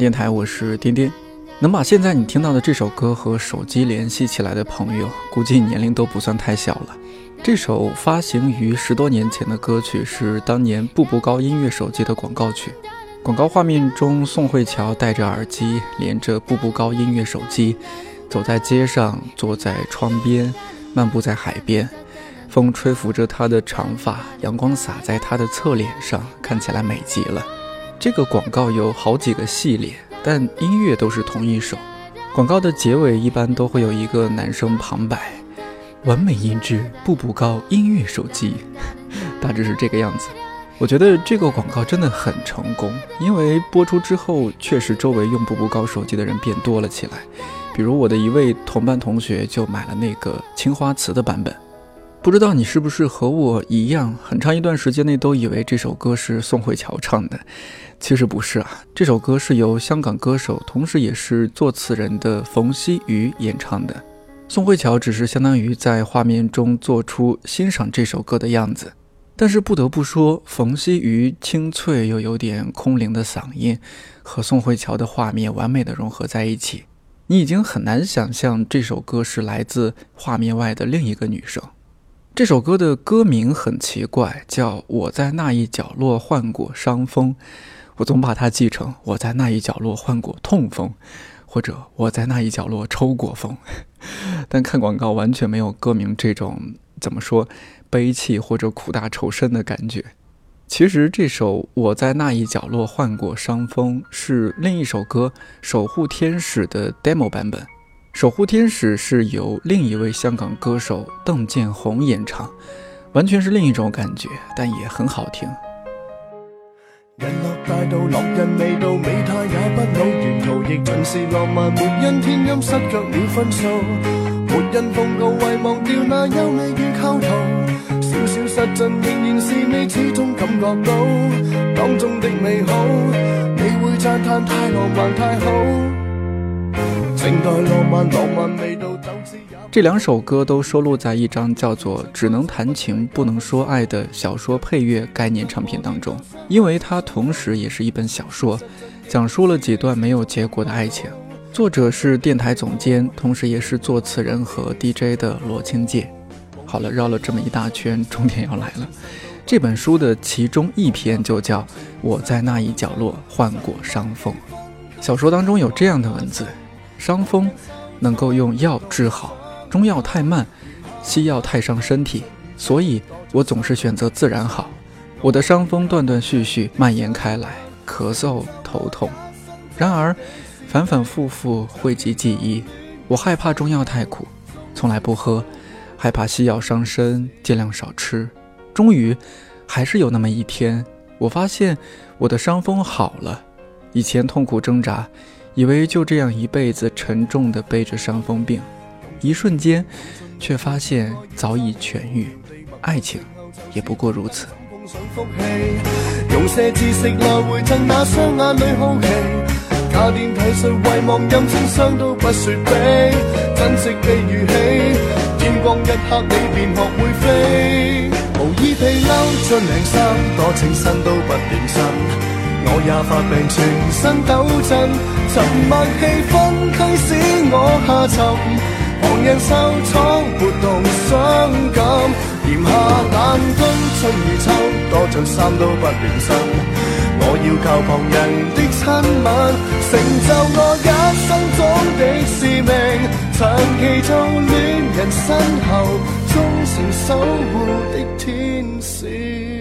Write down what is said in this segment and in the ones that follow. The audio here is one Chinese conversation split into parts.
电台，我是颠颠。能把现在你听到的这首歌和手机联系起来的朋友，估计年龄都不算太小了。这首发行于十多年前的歌曲是当年步步高音乐手机的广告曲。广告画面中，宋慧乔戴着耳机，连着步步高音乐手机，走在街上，坐在窗边，漫步在海边。风吹拂着她的长发，阳光洒在她的侧脸上，看起来美极了。这个广告有好几个系列，但音乐都是同一首。广告的结尾一般都会有一个男生旁白：“完美音质，步步高音乐手机。”大致是这个样子。我觉得这个广告真的很成功，因为播出之后，确实周围用步步高手机的人变多了起来。比如我的一位同班同学就买了那个青花瓷的版本。不知道你是不是和我一样，很长一段时间内都以为这首歌是宋慧乔唱的，其实不是啊。这首歌是由香港歌手，同时也是作词人的冯曦妤演唱的。宋慧乔只是相当于在画面中做出欣赏这首歌的样子。但是不得不说，冯曦妤清脆又有点空灵的嗓音，和宋慧乔的画面完美的融合在一起，你已经很难想象这首歌是来自画面外的另一个女生。这首歌的歌名很奇怪，叫《我在那一角落患过伤风》，我总把它记成“我在那一角落患过痛风”，或者“我在那一角落抽过风”。但看广告完全没有歌名这种怎么说悲戚或者苦大仇深的感觉。其实这首《我在那一角落患过伤风》是另一首歌《守护天使》的 demo 版本。守护天使是由另一位香港歌手邓建宏演唱，完全是另一种感觉，但也很好听。人落大道，落人未到，美态也不老，沿途亦尽是浪漫，没因天阴失脚了分数，没因奉告遗忘掉那优美与構图，小小失阵仍然是你始终感觉到当中的美好，你会赞叹太浪漫太好。这两首歌都收录在一张叫做《只能谈情不能说爱》的小说配乐概念唱片当中，因为它同时也是一本小说，讲述了几段没有结果的爱情。作者是电台总监，同时也是作词人和 DJ 的罗清介。好了，绕了这么一大圈，重点要来了。这本书的其中一篇就叫《我在那一角落患过伤风》。小说当中有这样的文字。伤风能够用药治好，中药太慢，西药太伤身体，所以我总是选择自然好。我的伤风断断续续蔓延开来，咳嗽头痛，然而反反复复汇集记忆。我害怕中药太苦，从来不喝，害怕西药伤身，尽量少吃。终于，还是有那么一天，我发现我的伤风好了，以前痛苦挣扎。以为就这样一辈子沉重地背着伤风病，一瞬间，却发现早已痊愈。爱情也不过如此。用些知识来回赠那双眼里好奇，假电体恤遗忘任情伤都不说悲，珍惜的语气，天光一刻你便学会飞，无意皮褸尽领衫，多情身都不认真。我也发病，全身抖震，沉默气氛驱使我下沉。旁人受创，活动伤感，炎夏冷冬春与秋，多着衫都不暖身。我要靠旁人的亲吻，成就我一生中的使命。长期做恋人身后，忠诚守护的天使。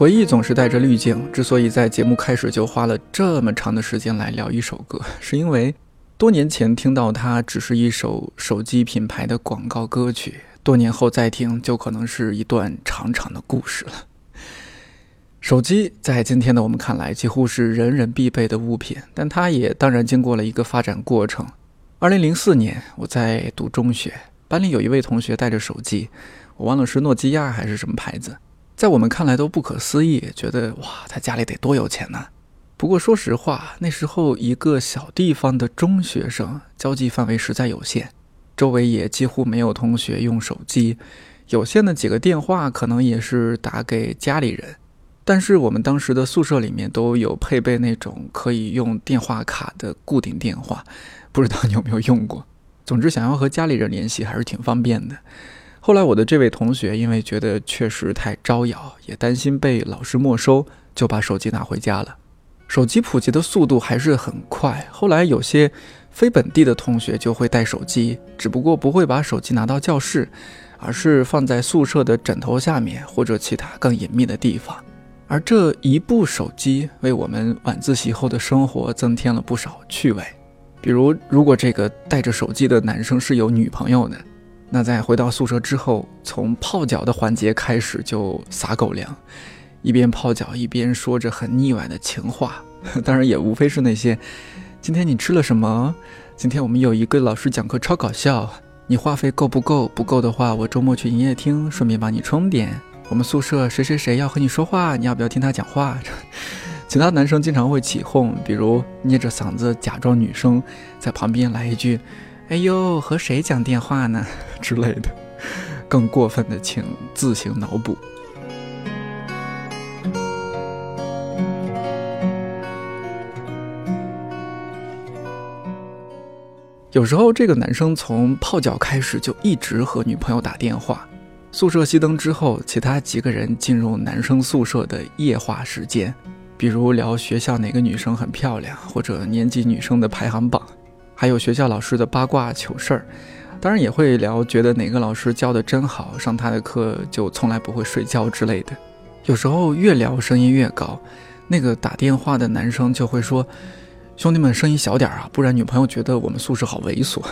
回忆总是带着滤镜。之所以在节目开始就花了这么长的时间来聊一首歌，是因为多年前听到它只是一首手机品牌的广告歌曲，多年后再听就可能是一段长长的故事了。手机在今天的我们看来几乎是人人必备的物品，但它也当然经过了一个发展过程。二零零四年，我在读中学，班里有一位同学带着手机，我忘了是诺基亚还是什么牌子，在我们看来都不可思议，觉得哇，他家里得多有钱呢。不过说实话，那时候一个小地方的中学生，交际范围实在有限，周围也几乎没有同学用手机，有限的几个电话可能也是打给家里人。但是我们当时的宿舍里面都有配备那种可以用电话卡的固定电话，不知道你有没有用过？总之，想要和家里人联系还是挺方便的。后来我的这位同学因为觉得确实太招摇，也担心被老师没收，就把手机拿回家了。手机普及的速度还是很快。后来有些非本地的同学就会带手机，只不过不会把手机拿到教室，而是放在宿舍的枕头下面或者其他更隐秘的地方。而这一部手机为我们晚自习后的生活增添了不少趣味，比如，如果这个带着手机的男生是有女朋友的，那在回到宿舍之后，从泡脚的环节开始就撒狗粮，一边泡脚一边说着很腻歪的情话，当然也无非是那些：今天你吃了什么？今天我们有一个老师讲课超搞笑，你话费够不够？不够的话，我周末去营业厅顺便帮你充点。我们宿舍谁谁谁要和你说话，你要不要听他讲话？其他男生经常会起哄，比如捏着嗓子假装女生，在旁边来一句：“哎呦，和谁讲电话呢？” 之类的。更过分的，请自行脑补。有时候，这个男生从泡脚开始就一直和女朋友打电话。宿舍熄灯之后，其他几个人进入男生宿舍的夜话时间，比如聊学校哪个女生很漂亮，或者年级女生的排行榜，还有学校老师的八卦糗事儿。当然也会聊觉得哪个老师教的真好，上他的课就从来不会睡觉之类的。有时候越聊声音越高，那个打电话的男生就会说：“兄弟们，声音小点啊，不然女朋友觉得我们宿舍好猥琐。”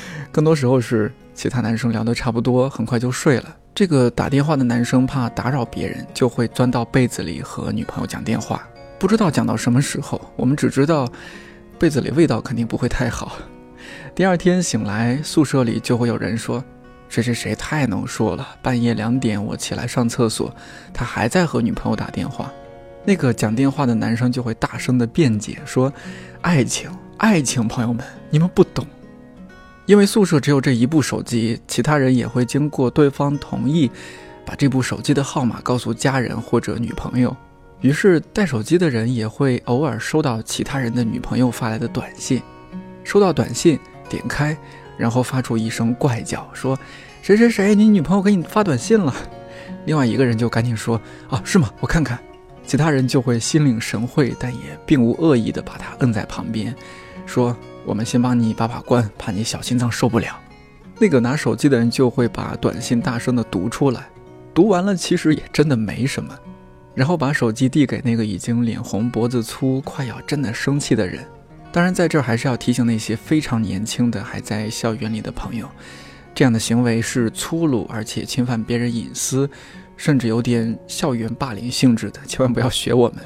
更多时候是其他男生聊得差不多，很快就睡了。这个打电话的男生怕打扰别人，就会钻到被子里和女朋友讲电话，不知道讲到什么时候。我们只知道被子里味道肯定不会太好。第二天醒来，宿舍里就会有人说：“谁谁谁太能说了，半夜两点我起来上厕所，他还在和女朋友打电话。”那个讲电话的男生就会大声的辩解说：“爱情，爱情，朋友们，你们不懂。”因为宿舍只有这一部手机，其他人也会经过对方同意，把这部手机的号码告诉家人或者女朋友。于是带手机的人也会偶尔收到其他人的女朋友发来的短信，收到短信点开，然后发出一声怪叫，说：“谁谁谁，你女朋友给你发短信了。”另外一个人就赶紧说：“啊，是吗？我看看。”其他人就会心领神会，但也并无恶意的把他摁在旁边，说。我们先帮你把把关，怕你小心脏受不了。那个拿手机的人就会把短信大声的读出来，读完了其实也真的没什么，然后把手机递给那个已经脸红脖子粗、快要真的生气的人。当然，在这儿还是要提醒那些非常年轻的还在校园里的朋友，这样的行为是粗鲁而且侵犯别人隐私，甚至有点校园霸凌性质的，千万不要学我们。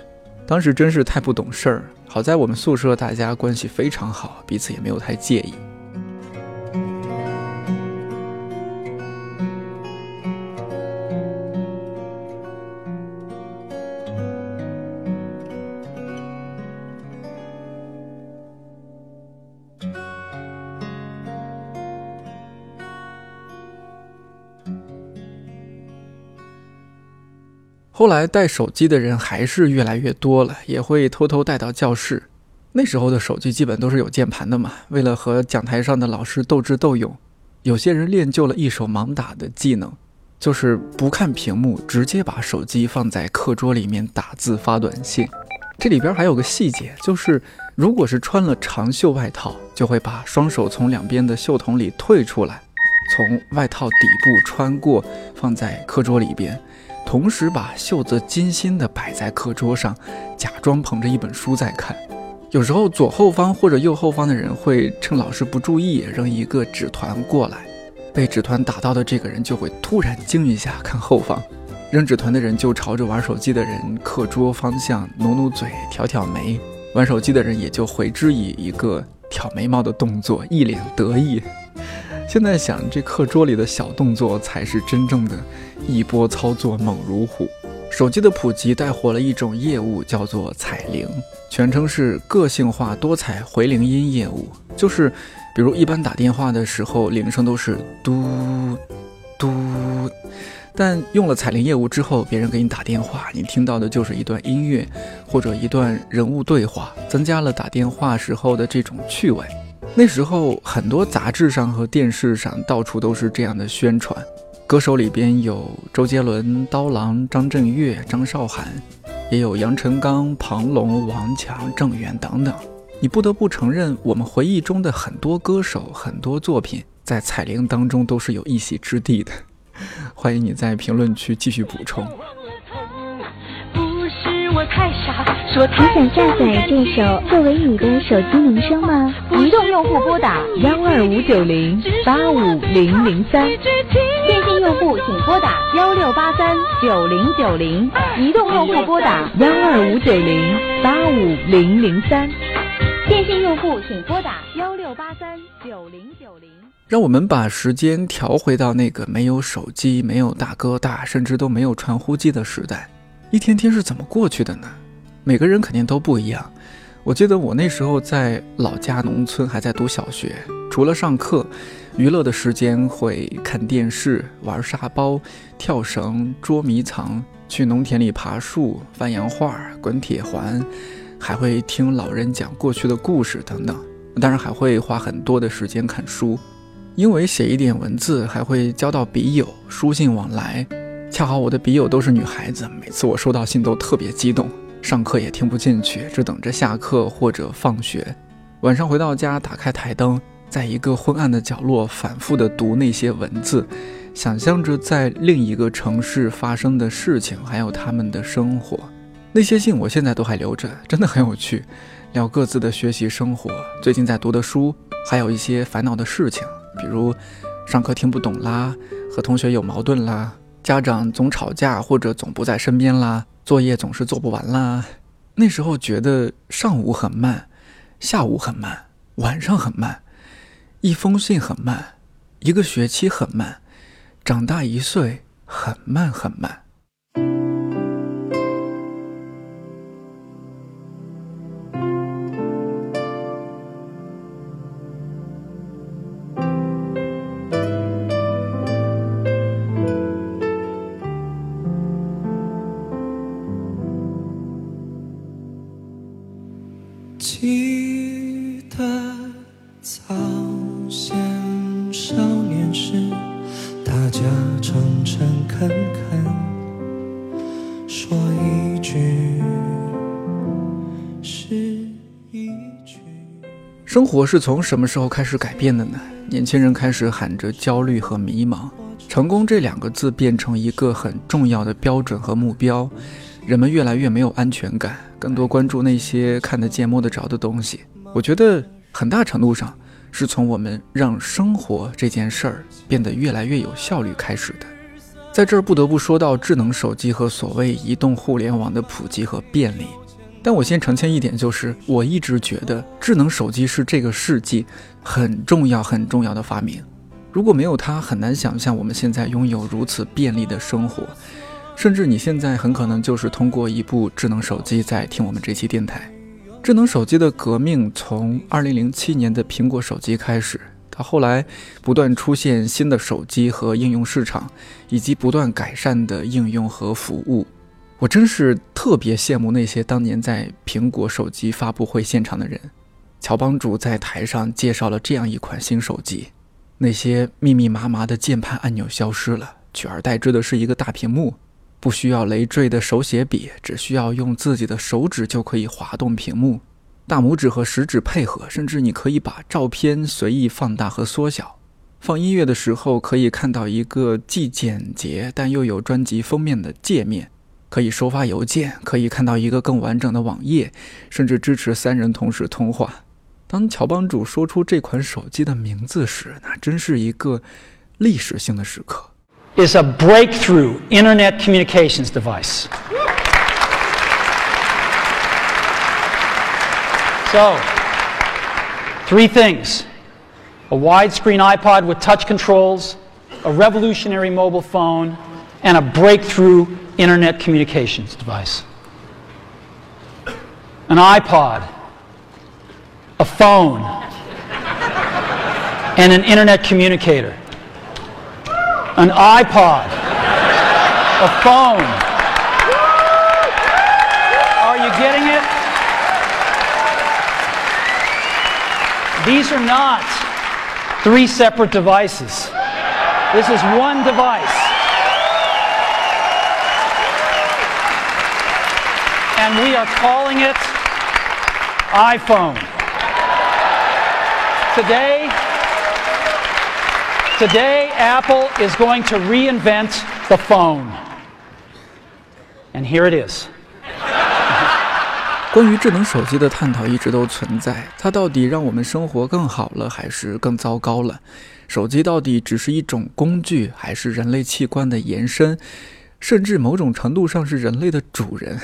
当时真是太不懂事儿。好在我们宿舍大家关系非常好，彼此也没有太介意。后来带手机的人还是越来越多了，也会偷偷带到教室。那时候的手机基本都是有键盘的嘛，为了和讲台上的老师斗智斗勇，有些人练就了一手盲打的技能，就是不看屏幕，直接把手机放在课桌里面打字发短信。这里边还有个细节，就是如果是穿了长袖外套，就会把双手从两边的袖筒里退出来，从外套底部穿过，放在课桌里边。同时把袖子精心地摆在课桌上，假装捧着一本书在看。有时候左后方或者右后方的人会趁老师不注意扔一个纸团过来，被纸团打到的这个人就会突然惊一下，看后方，扔纸团的人就朝着玩手机的人课桌方向努努嘴、挑挑眉，玩手机的人也就回之以一个挑眉毛的动作，一脸得意。现在想，这课桌里的小动作才是真正的一波操作猛如虎。手机的普及带火了一种业务，叫做彩铃，全称是个性化多彩回铃音业务。就是，比如一般打电话的时候，铃声都是嘟嘟。但用了彩铃业务之后，别人给你打电话，你听到的就是一段音乐或者一段人物对话，增加了打电话时候的这种趣味。那时候很多杂志上和电视上到处都是这样的宣传。歌手里边有周杰伦、刀郎、张震岳、张韶涵，也有杨臣刚、庞龙、王强、郑源等等。你不得不承认，我们回忆中的很多歌手、很多作品，在彩铃当中都是有一席之地的。欢迎你在评论区继续补充。你想下载这首作为你的手机铃声吗？移动用户拨打幺二五九零八五零零三，电信用户请拨打幺六八三九零九零，移动用户拨打幺二五九零八五零零三，电信用户请拨打幺六八三九零九零。让我们把时间调回到那个没有手机、没有大哥大，甚至都没有传呼机的时代，一天天是怎么过去的呢？每个人肯定都不一样。我记得我那时候在老家农村，还在读小学，除了上课，娱乐的时间会看电视、玩沙包、跳绳、捉迷藏、去农田里爬树、翻洋画、滚铁环，还会听老人讲过去的故事等等。当然还会花很多的时间看书。因为写一点文字还会交到笔友，书信往来。恰好我的笔友都是女孩子，每次我收到信都特别激动。上课也听不进去，只等着下课或者放学。晚上回到家，打开台灯，在一个昏暗的角落反复地读那些文字，想象着在另一个城市发生的事情，还有他们的生活。那些信我现在都还留着，真的很有趣，聊各自的学习生活，最近在读的书，还有一些烦恼的事情。比如，上课听不懂啦，和同学有矛盾啦，家长总吵架或者总不在身边啦，作业总是做不完啦。那时候觉得上午很慢，下午很慢，晚上很慢，一封信很慢，一个学期很慢，长大一岁很慢很慢。生活是从什么时候开始改变的呢？年轻人开始喊着焦虑和迷茫，成功这两个字变成一个很重要的标准和目标，人们越来越没有安全感，更多关注那些看得见摸得着的东西。我觉得很大程度上是从我们让生活这件事儿变得越来越有效率开始的。在这儿不得不说到智能手机和所谓移动互联网的普及和便利。但我先澄清一点，就是我一直觉得智能手机是这个世纪很重要、很重要的发明。如果没有它，很难想象我们现在拥有如此便利的生活。甚至你现在很可能就是通过一部智能手机在听我们这期电台。智能手机的革命从2007年的苹果手机开始，到后来不断出现新的手机和应用市场，以及不断改善的应用和服务。我真是特别羡慕那些当年在苹果手机发布会现场的人。乔帮主在台上介绍了这样一款新手机，那些密密麻麻的键盘按钮消失了，取而代之的是一个大屏幕，不需要累赘的手写笔，只需要用自己的手指就可以滑动屏幕，大拇指和食指配合，甚至你可以把照片随意放大和缩小。放音乐的时候可以看到一个既简洁但又有专辑封面的界面。可以收发邮件，可以看到一个更完整的网页，甚至支持三人同时通话。当乔帮主说出这款手机的名字时，那真是一个历史性的时刻。 is a breakthrough internet communications device. So, three things a widescreen iPod with touch controls, a revolutionary mobile phone, and a breakthrough internet communications device. An iPod, a phone, and an internet communicator. An iPod, a phone. Are you getting it? These are not three separate devices. This is one device. And we are calling it iPhone. Today, today Apple is going to reinvent the phone. And here it is. 关于智能手机的探讨一直都存在，它到底让我们生活更好了，还是更糟糕了？手机到底只是一种工具，还是人类器官的延伸，甚至某种程度上是人类的主人？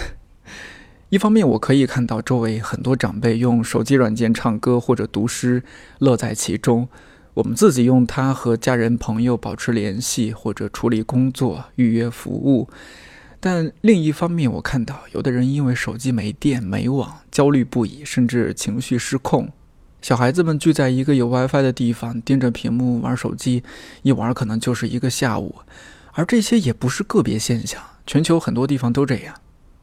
一方面，我可以看到周围很多长辈用手机软件唱歌或者读诗，乐在其中；我们自己用它和家人朋友保持联系，或者处理工作、预约服务。但另一方面，我看到有的人因为手机没电、没网，焦虑不已，甚至情绪失控。小孩子们聚在一个有 WiFi 的地方，盯着屏幕玩手机，一玩可能就是一个下午。而这些也不是个别现象，全球很多地方都这样。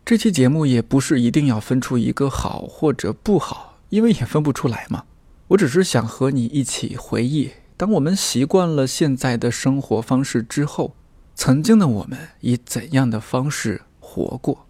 这期节目也不是一定要分出一个好或者不好，因为也分不出来嘛。我只是想和你一起回忆，当我们习惯了现在的生活方式之后，曾经的我们以怎样的方式活过。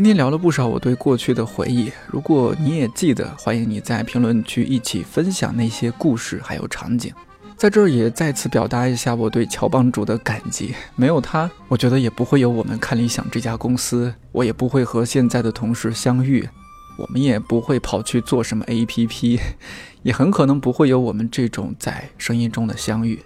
今天聊了不少我对过去的回忆，如果你也记得，欢迎你在评论区一起分享那些故事还有场景。在这儿也再次表达一下我对乔帮主的感激，没有他，我觉得也不会有我们看理想这家公司，我也不会和现在的同事相遇，我们也不会跑去做什么 APP，也很可能不会有我们这种在声音中的相遇。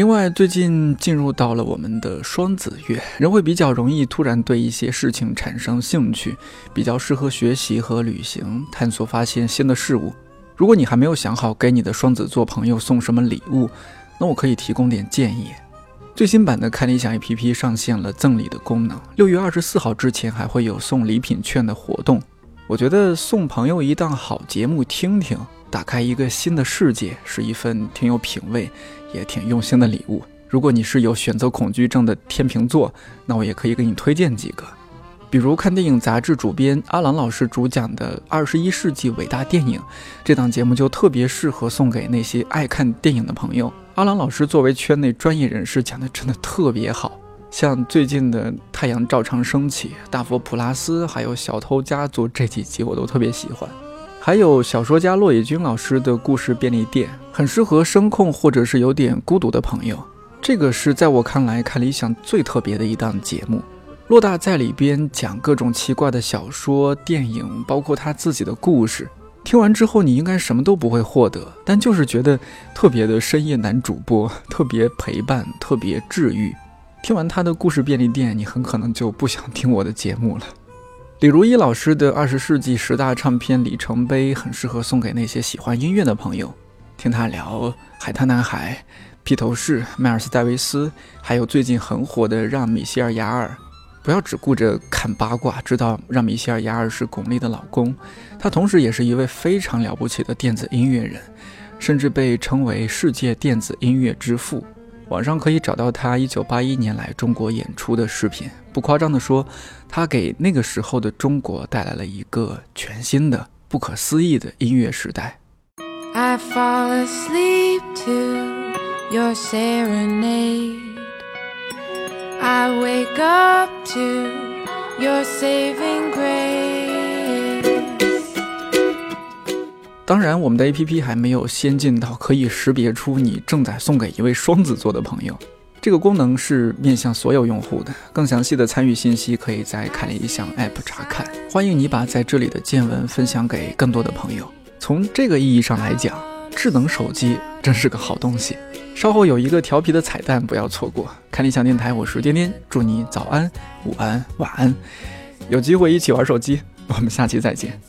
另外，最近进入到了我们的双子月，人会比较容易突然对一些事情产生兴趣，比较适合学习和旅行，探索发现新的事物。如果你还没有想好给你的双子座朋友送什么礼物，那我可以提供点建议。最新版的看理想 APP 上线了赠礼的功能，六月二十四号之前还会有送礼品券的活动。我觉得送朋友一档好节目听听。打开一个新的世界，是一份挺有品味、也挺用心的礼物。如果你是有选择恐惧症的天秤座，那我也可以给你推荐几个，比如看电影杂志主编阿郎老师主讲的《二十一世纪伟大电影》这档节目，就特别适合送给那些爱看电影的朋友。阿郎老师作为圈内专业人士，讲的真的特别好，像最近的《太阳照常升起》《大佛普拉斯》还有《小偷家族》这几集，我都特别喜欢。还有小说家骆野军老师的故事便利店，很适合声控或者是有点孤独的朋友。这个是在我看来看理想最特别的一档节目。骆大在里边讲各种奇怪的小说、电影，包括他自己的故事。听完之后，你应该什么都不会获得，但就是觉得特别的深夜男主播，特别陪伴，特别治愈。听完他的故事便利店，你很可能就不想听我的节目了。李如一老师的二十世纪十大唱片里程碑很适合送给那些喜欢音乐的朋友。听他聊海滩男孩、披头士、迈尔斯戴维斯，还有最近很火的让米歇尔雅尔。不要只顾着看八卦，知道让米歇尔雅尔是巩俐的老公，他同时也是一位非常了不起的电子音乐人，甚至被称为世界电子音乐之父。网上可以找到他一九八一年来中国演出的视频。不夸张地说，他给那个时候的中国带来了一个全新的、不可思议的音乐时代。I fall asleep to your serenade. I wake up to your saving grace. 当然，我们的 APP 还没有先进到可以识别出你正在送给一位双子座的朋友。这个功能是面向所有用户的，更详细的参与信息可以在看理想 App 查看。欢迎你把在这里的见闻分享给更多的朋友。从这个意义上来讲，智能手机真是个好东西。稍后有一个调皮的彩蛋，不要错过。看理想电台，我是颠颠，祝你早安、午安、晚安。有机会一起玩手机，我们下期再见。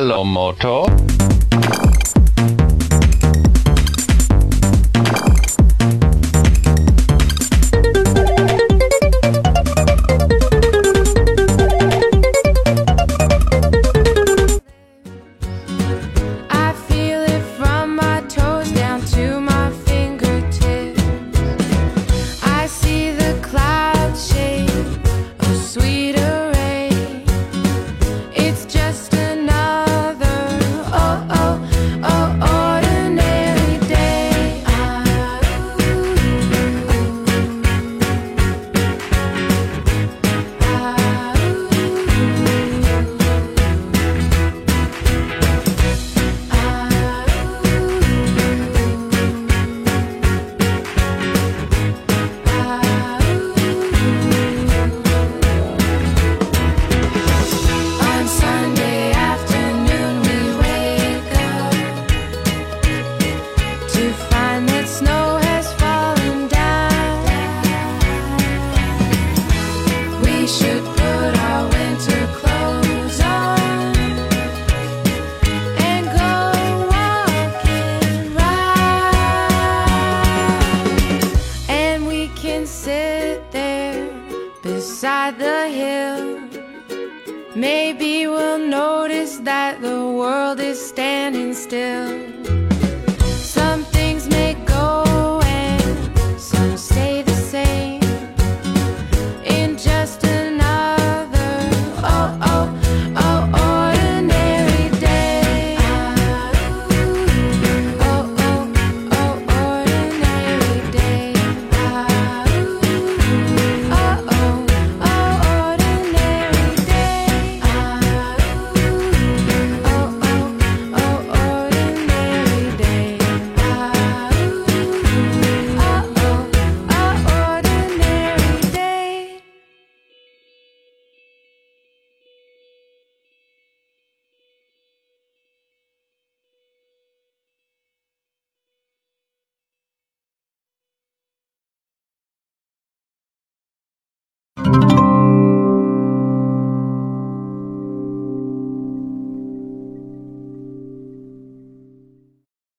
Hello, Motor.